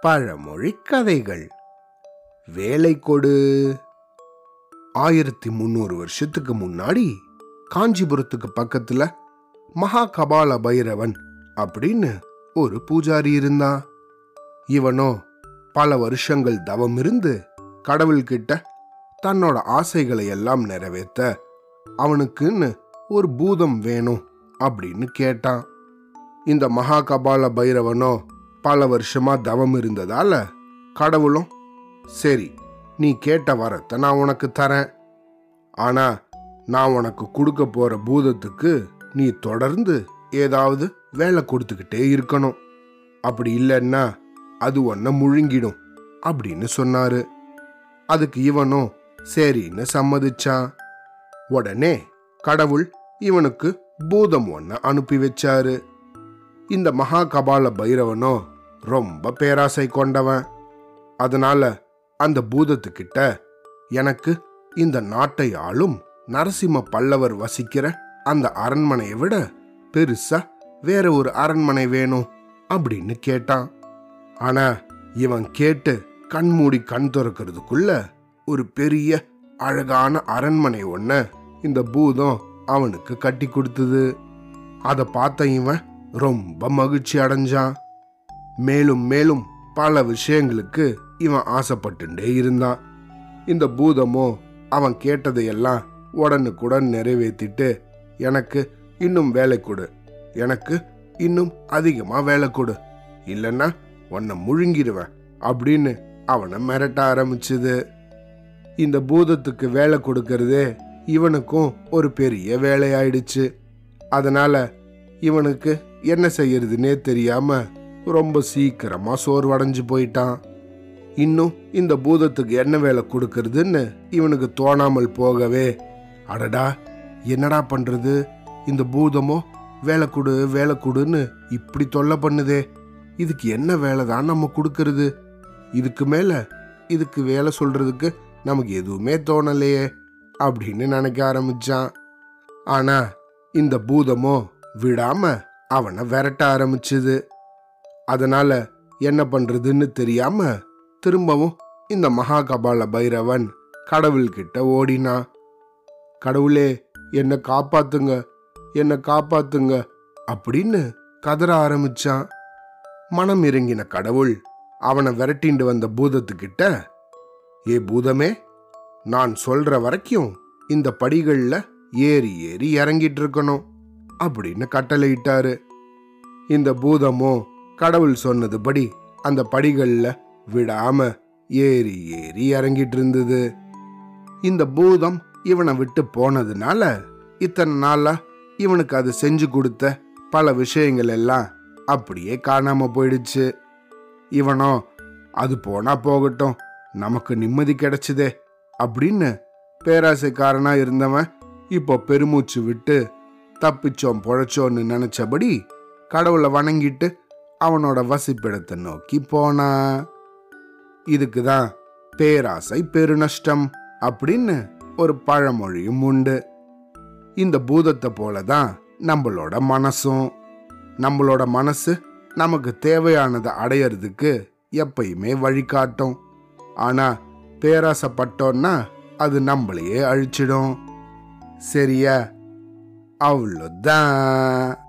பழமொழி கதைகள். வேலை கொடு. ஆயிரத்தி முந்நூறு வருஷத்துக்கு முன்னாடி காஞ்சிபுரத்துக்கு பக்கத்துல மகா கபால பைரவன் அப்படின்னு ஒரு பூஜாரி இருந்தான் இவனோ பல வருஷங்கள் தவம் இருந்து கடவுள்கிட்ட தன்னோட ஆசைகளை எல்லாம் நிறைவேற்ற அவனுக்குன்னு ஒரு பூதம் வேணும் அப்படின்னு கேட்டான். இந்த மகா கபால பைரவனோ பல வருஷமா தவம் இருந்ததால? கடவுளும் சரி நீ கேட்ட வரத்தை நான் உனக்கு தரேன். ஆனா நான் உனக்கு கொடுக்க போற பூதத்துக்கு நீ தொடர்ந்து ஏதாவது வேலை கொடுத்துக்கிட்டே இருக்கணும். அப்படி இல்லைன்னா அது ஒன்ன முழுங்கிடும் அப்படின்னு சொன்னாரு. அதுக்கு இவனும் சரின்னு சம்மதிச்சான். உடனே கடவுள் இவனுக்கு பூதம் ஒன்ன அனுப்பி வச்சாரு. இந்த மகா கபால பைரவனோ ரொம்ப பேராசை கொண்டவன். அதனால அந்த பூதத்துக்கிட்ட எனக்கு இந்த நாட்டை ஆளும் நரசிம்ம பல்லவர் வசிக்கிற அந்த அரண்மனையை விட பெருசா வேற ஒரு அரண்மனை வேணும் அப்படின்னு கேட்டான். ஆனா இவன் கேட்டு கண்மூடி கண் திறக்கிறதுக்குள்ள ஒரு பெரிய அழகான அரண்மனை ஒன்ன இந்த பூதம் அவனுக்கு கட்டி கொடுத்தது. அதை பார்த்த இவன் ரொம்ப மகிழ்ச்சி அடைஞ்சான். மேலும் மேலும் பல விஷயங்களுக்கு இவன் ஆசைப்பட்டுண்டே இருந்தான். இந்த பூதமோ அவன் கேட்டதையெல்லாம் உடனுக்குடன் நிறைவேற்றிட்டு எனக்கு இன்னும் வேலை கொடு. எனக்கு இன்னும் அதிகமாக வேலை கொடு. இல்லைன்னா உன்னை முழுங்கிடுவேன் அப்படின்னு அவனை மிரட்ட ஆரம்பிச்சுது. இந்த பூதத்துக்கு வேலை கொடுக்கறதே இவனுக்கும் ஒரு பெரிய வேலையாயிடுச்சு. அதனால இவனுக்கு என்ன செய்யறதுனே தெரியாம ரொம்ப சீக்கிரமா சோர்வடைஞ்சு போயிட்டான். இன்னும் இந்த பூதத்துக்கு என்ன வேலை கொடுக்கறதுன்னு இவனுக்கு தோணாமல் போகவே. அடடா என்னடா பண்றது? இந்த பூதமோ வேலை கொடு வேலை கொடுன்னு இப்படி தொல்லை பண்ணுதே. இதுக்கு என்ன வேலை தான் நம்ம கொடுக்கறது? இதுக்கு மேல இதுக்கு வேலை சொல்றதுக்கு நமக்கு எதுவுமே தோணலையே அப்படின்னு நினைக்க ஆரம்பிச்சான். ஆனா இந்த பூதமோ விடாம அவனை விரட்ட ஆரம்பிச்சுது. அதனால என்ன பண்றதுன்னு தெரியாம திரும்பவும் இந்த மகா கபால பைரவன் கடவுள்கிட்ட ஓடினான் கடவுளே என்னை காப்பாத்துங்க என்னை காப்பாத்துங்க அப்படின்னு கதற ஆரம்பிச்சான். மனம் இறங்கின கடவுள் அவனை விரட்டிண்டு வந்த பூதத்துக்கிட்ட ஏ பூதமே நான் சொல்ற வரைக்கும் இந்த படிகள்ல ஏறி ஏறி இறங்கிட்டு இருக்கணும். அப்படின்னு கட்டளையிட்டாரு. இந்த பூதமும் கடவுள் சொன்னதுபடி அந்த படிகள்ல விடாம ஏறி ஏறி இறங்கிட்டு இருந்தது இந்த பூதம் இவனை விட்டு போனதுனால இத்தனை நாளா இவனுக்கு அது செஞ்சு கொடுத்த பல விஷயங்கள் எல்லாம் அப்படியே காணாம போயிடுச்சு. இவனோ அது போனா போகட்டும் நமக்கு நிம்மதி கிடைச்சதே அப்படின்னு பேராசைக்காரனா இருந்தவன் இப்போ பெருமூச்சு விட்டு தப்பிச்சோம் பொழைச்சோன்னு நினைச்சபடி கடவுளை வணங்கிட்டு அவனோட வசிப்பிடத்தை நோக்கி போனா. இதுக்கு தான் பேராசை பெருநஷ்டம் அப்படின்னு ஒரு பழமொழியும் உண்டு. இந்த பூதத்தை போல தான் நம்மளோட மனசும். நம்மளோட மனசு நமக்கு தேவையானதை அடையறதுக்கு எப்பயுமே வழிகாட்டும். ஆனா பேராசைப்பட்டோன்னா அது நம்மளையே அழிச்சிடும். சரியா? Avlo da.